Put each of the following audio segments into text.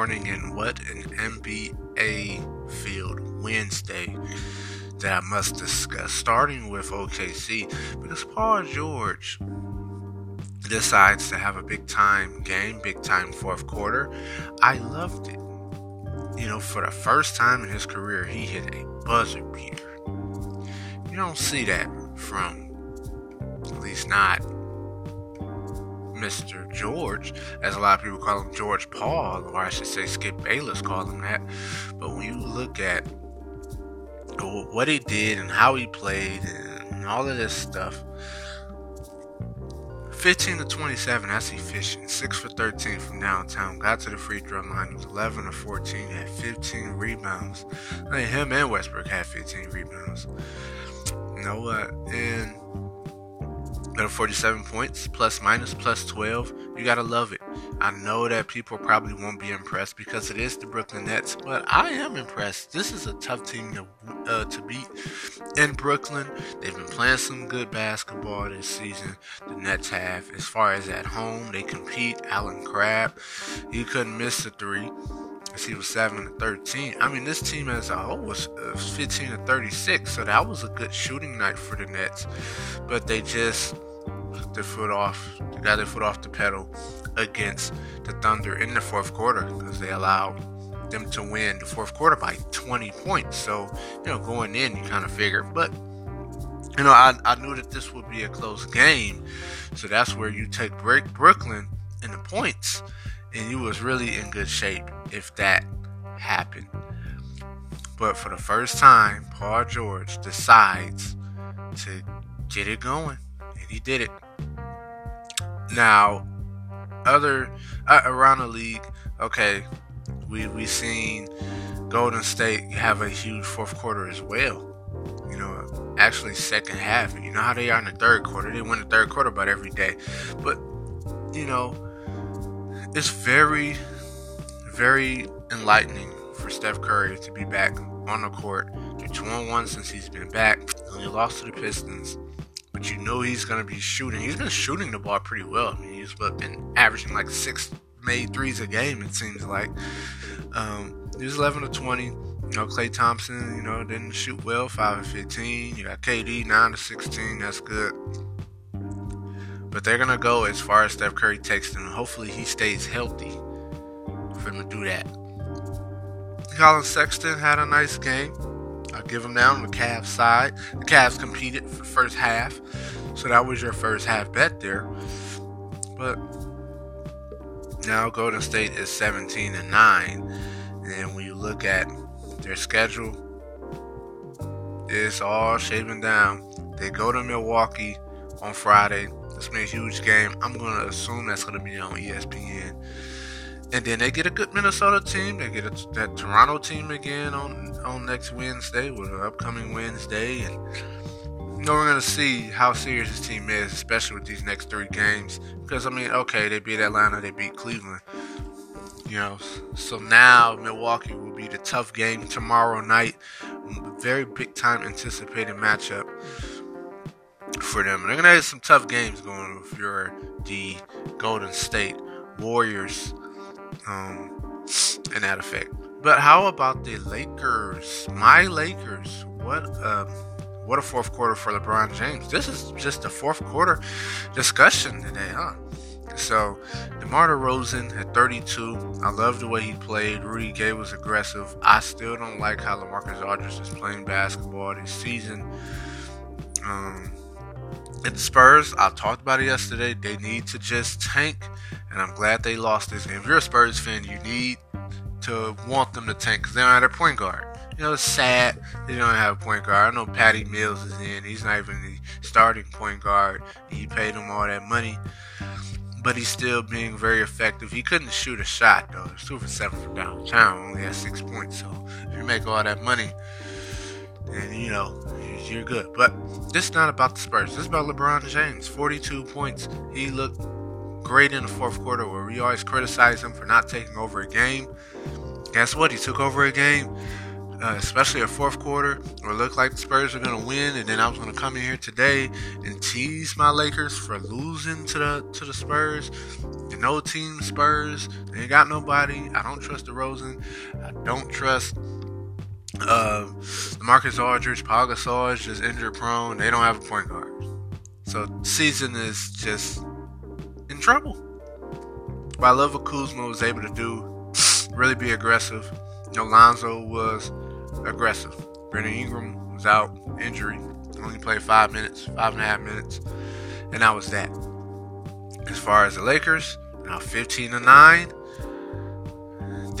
morning, and what an NBA field Wednesday that I must discuss. Starting with OKC, because Paul George decides to have a big time game, big time fourth quarter. I loved it. You know, for the first time in his career, he hit a buzzer beater. You don't see that from, at least not Mr. George, as a lot of people call him George Paul, or I should say Skip Bayless call him that. But when you look at what he did and how he played and all of this stuff, 15 to 27, that's efficient. 6 for 13 from downtown. Got to the free throw line. was 11 to 14. Had 15 rebounds. I mean, him and Westbrook had 15 rebounds. You know what? And 47 points, plus minus, plus 12. You gotta love it. I know that people probably won't be impressed because it is the Brooklyn Nets, but I am impressed. This is a tough team to, uh, to beat in Brooklyn. They've been playing some good basketball this season. The Nets have. As far as at home, they compete. Allen Crabbe, he couldn't miss the three. He was 7 to 13. I mean, this team as a whole was uh, 15 to 36, so that was a good shooting night for the Nets. But they just their foot off, they got their foot off the pedal against the Thunder in the fourth quarter because they allowed them to win the fourth quarter by 20 points. So, you know, going in, you kind of figure, but you know, I, I knew that this would be a close game, so that's where you take break Brooklyn in the points, and you was really in good shape if that happened. But for the first time, Paul George decides to get it going, he did it. Now, other uh, around the league, okay, we we seen Golden State have a huge fourth quarter as well. You know, actually second half. You know how they are in the third quarter. They win the third quarter about every day, but you know, it's very, very enlightening for Steph Curry to be back on the court. They're two on one since he's been back. Only lost to the Pistons but you know he's going to be shooting. He's been shooting the ball pretty well. I mean, he's been averaging like six made threes a game, it seems like. Um, he was 11 to 20. You know, Klay Thompson, you know, didn't shoot well, 5 and 15. You got KD, 9 to 16. That's good. But they're going to go as far as Steph Curry takes them. Hopefully, he stays healthy for them to do that. Collin Sexton had a nice game. I'll give them down on the Cavs side. The Cavs competed for the first half, so that was your first half bet there. But now Golden State is 17 and 9, and when you look at their schedule, it's all shaving down. They go to Milwaukee on Friday. It's a huge game. I'm gonna assume that's gonna be on ESPN. And then they get a good Minnesota team. They get a, that Toronto team again on on next Wednesday, with an upcoming Wednesday, and you know we're gonna see how serious this team is, especially with these next three games. Because I mean, okay, they beat Atlanta, they beat Cleveland. You know, so now Milwaukee will be the tough game tomorrow night. Very big time anticipated matchup for them. They're gonna have some tough games going if you're the Golden State Warriors um, in that effect. But how about the Lakers? My Lakers. What a what a fourth quarter for LeBron James. This is just a fourth quarter discussion today, huh? So, DeMar DeRozan at 32. I love the way he played. Rudy Gay was aggressive. I still don't like how LaMarcus Aldridge is playing basketball this season. Um, and the Spurs, I talked about it yesterday. They need to just tank, and I'm glad they lost this game. If you're a Spurs fan, you need to want them to tank because they don't have their point guard. You know, it's sad they don't have a point guard. I know Patty Mills is in. He's not even the starting point guard. He paid him all that money, but he's still being very effective. He couldn't shoot a shot though. He's two for seven from downtown. Only had six points. So if you make all that money, then you know you're good. But this is not about the Spurs. This is about LeBron James. 42 points. He looked great in the fourth quarter where we always criticize him for not taking over a game. Guess what? He took over a game. uh, especially a fourth quarter where it looked like the Spurs are going to win, and then I was going to come in here today and tease my Lakers for losing to the to the Spurs. The no team Spurs, they ain't got nobody. I don't trust the DeRozan. I don't trust uh, Marcus Aldridge. Paul Gasol is just injury prone. They don't have a point guard, so season is just in trouble. What I love what Kuzma was able to do, really be aggressive. You know, Lonzo was aggressive. Brandon Ingram was out, injury. Only played five minutes, five and a half minutes, and that was that. As far as the Lakers, now 15 to 9.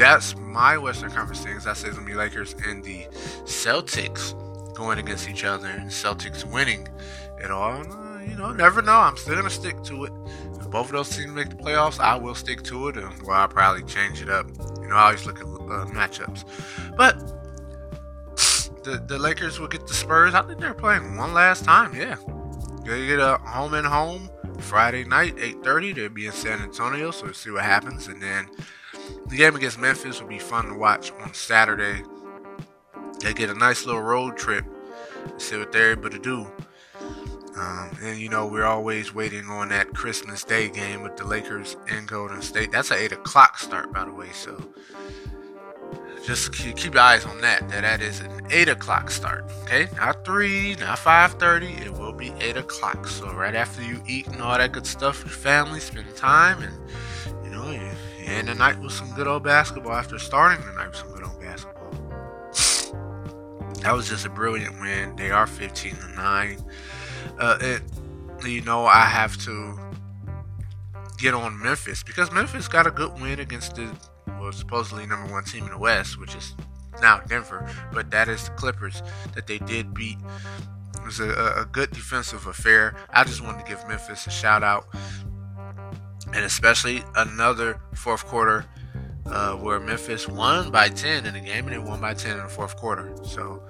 That's my Western Conference things. I say it's gonna be Lakers and the Celtics going against each other, and Celtics winning it all. You know, never know. I'm still gonna stick to it. If both of those teams make the playoffs, I will stick to it, and well, I'll probably change it up. You know, I always look at uh, matchups, but the, the Lakers will get the Spurs. I think they're playing one last time. Yeah, they get a home and home Friday night, 8:30. They'll be in San Antonio, so we'll see what happens. And then the game against Memphis will be fun to watch on Saturday. They get a nice little road trip. See what they're able to do. Um, and you know we're always waiting on that Christmas Day game with the Lakers and Golden State. That's an eight o'clock start, by the way. So just keep your eyes on that. That that is an eight o'clock start. Okay, not three, not five thirty. It will be eight o'clock. So right after you eat and all that good stuff your family, spend time, and end the night with some good old basketball. After starting the night with some good old basketball. that was just a brilliant win. They are fifteen to nine. Uh, it, you know, I have to get on Memphis because Memphis got a good win against the well, supposedly number one team in the West, which is now Denver, but that is the Clippers that they did beat. It was a, a good defensive affair. I just wanted to give Memphis a shout out, and especially another fourth quarter uh, where Memphis won by 10 in the game, and they won by 10 in the fourth quarter. So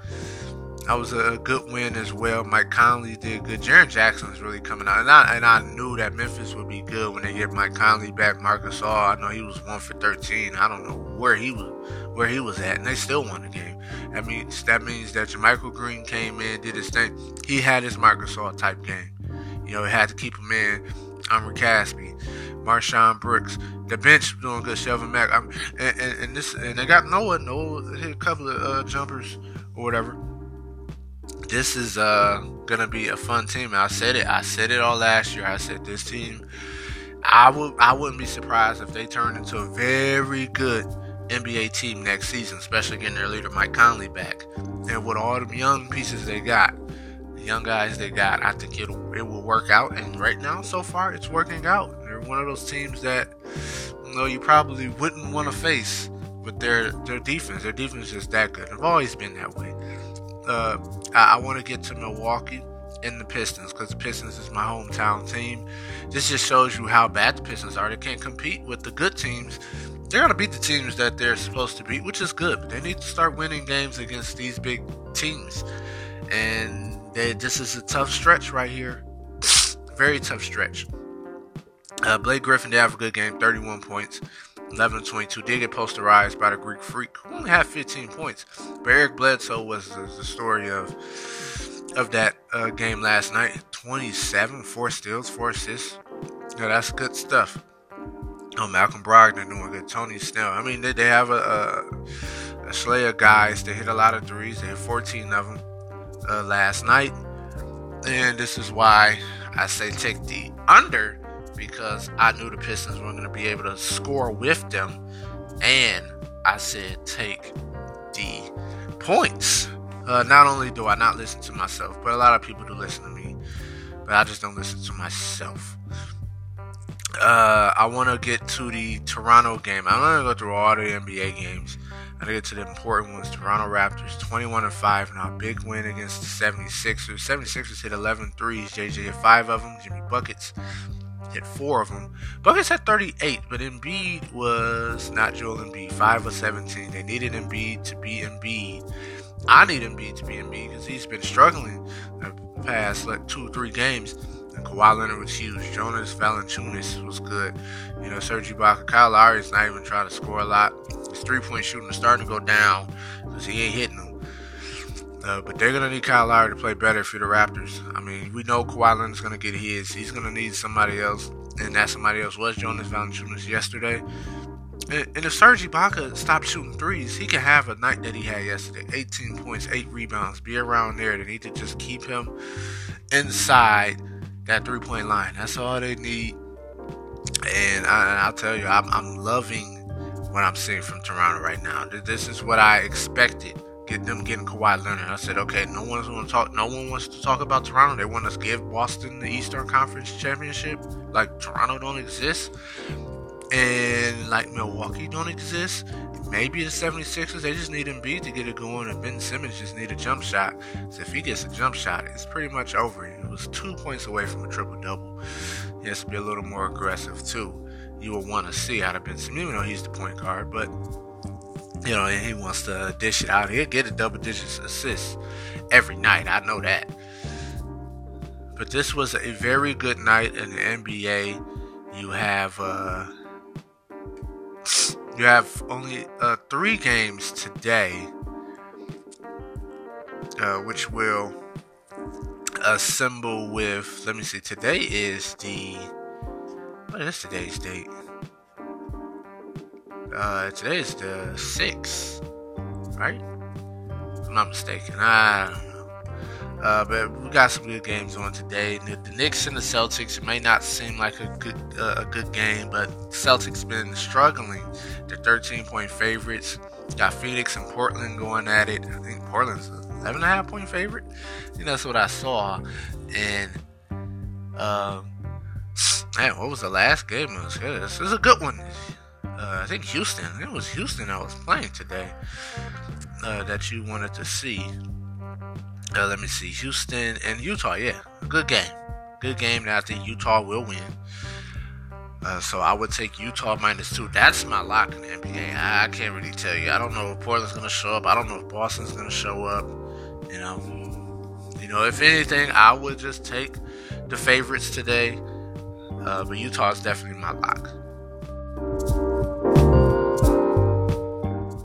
that was a good win as well. Mike Conley did good. Jaren Jackson is really coming out, and I and I knew that Memphis would be good when they get Mike Conley back. Marc Gasol, I know he was one for 13. I don't know where he was where he was at, and they still won the game. That means that means that JaMychal Green came in, did his thing. He had his Marc Gasol type game. You know, he had to keep him in. Omri Caspi, MarShon Brooks, the bench doing good. Shelvin Mack, I'm, and, and, and, this, and they got Noah. Noah hit a couple of uh, jumpers or whatever this is uh, gonna be a fun team. I said it. I said it all last year. I said this team. I would. I wouldn't be surprised if they turned into a very good NBA team next season, especially getting their leader Mike Conley back, and with all the young pieces they got, young guys they got. I think it it will work out. And right now, so far, it's working out. They're one of those teams that you know you probably wouldn't want to face but their their defense. Their defense is that good. They've always been that way uh, I, I want to get to Milwaukee and the Pistons because the Pistons is my hometown team. This just shows you how bad the Pistons are. They can't compete with the good teams. They're going to beat the teams that they're supposed to beat, which is good. They need to start winning games against these big teams. And they, this is a tough stretch right here. Very tough stretch. Uh, Blake Griffin did have a good game, 31 points. 11 22 did get posterized by the Greek Freak, who only had 15 points. But Eric Bledsoe was the, the story of of that uh, game last night. 27, four steals, four assists. Yeah, that's good stuff. Oh, Malcolm Brogdon doing good. Tony Snell. I mean, they, they have a, a, a of guys. They hit a lot of threes. They hit 14 of them uh, last night. And this is why I say take the under because I knew the Pistons were going to be able to score with them. And I said, take the points. Uh, not only do I not listen to myself, but a lot of people do listen to me. But I just don't listen to myself. Uh, I want to get to the Toronto game. I'm going to go through all the NBA games. To get to the important ones. Toronto Raptors 21 and 5 now. Big win against the 76ers. 76ers hit 11 threes. JJ hit 5 of them. Jimmy Buckets hit four of them. Buckets had 38, but Embiid was not Joel Embiid, 5 of 17. They needed Embiid to be Embiid. I need Embiid to be Embiid because he's been struggling the past like two, three games. And Kawhi Leonard was huge. Jonas Valanciunas was good. You know, Serge Ibaka, Kyle Lowry is not even trying to score a lot. His three point shooting is starting to go down because he ain't hitting them. Uh, but they're gonna need Kyle Lowry to play better for the Raptors. I mean, we know Kawhi Leonard's gonna get his. He's gonna need somebody else, and that somebody else was Jonas Valanciunas yesterday. And, and if Serge Ibaka stops shooting threes, he can have a night that he had yesterday. 18 points, 8 rebounds, be around there. They need to just keep him inside that three-point line. That's all they need. And I, will tell you, I'm, I'm loving what I'm seeing from Toronto right now. This is what I expected get them getting Kawhi Leonard. I said, okay, no one's going to talk. No one wants to talk about Toronto. They want us to give Boston the Eastern Conference championship. Like Toronto don't exist, and like Milwaukee don't exist. Maybe the 76ers, they just need Embiid to get it going, and Ben Simmons just need a jump shot. So if he gets a jump shot, it's pretty much over. It was two points away from a triple double. He has to be a little more aggressive too. You will want to see out of Simmons, even though he's the point guard, but you know, and he wants to dish it out. He'll get a double digit assist every night. I know that. But this was a very good night in the NBA. You have uh, you have only uh, three games today, uh, which will assemble with. Let me see. Today is the what is today's date? Uh, today is the 6th, right? I'm not mistaken. I. Uh, but we got some good games on today. The, the Knicks and the Celtics, it may not seem like a good uh, a good game, but Celtics been struggling. They're 13 point favorites. Got Phoenix and Portland going at it. I think Portland's a 11 and a half point favorite. That's what I saw. And um, man, what was the last game? This is a good one uh, I think Houston. It was Houston I was playing today uh, that you wanted to see. Uh, let me see, Houston and Utah. Yeah, good game, good game. That I think Utah will win. Uh, so I would take Utah minus two. That's my lock in the NBA. I, I, can't really tell you. I don't know if Portland's gonna show up. I don't know if Boston's gonna show up. You know, you know. If anything, I would just take the favorites today. Uh, but Utah is definitely my lock.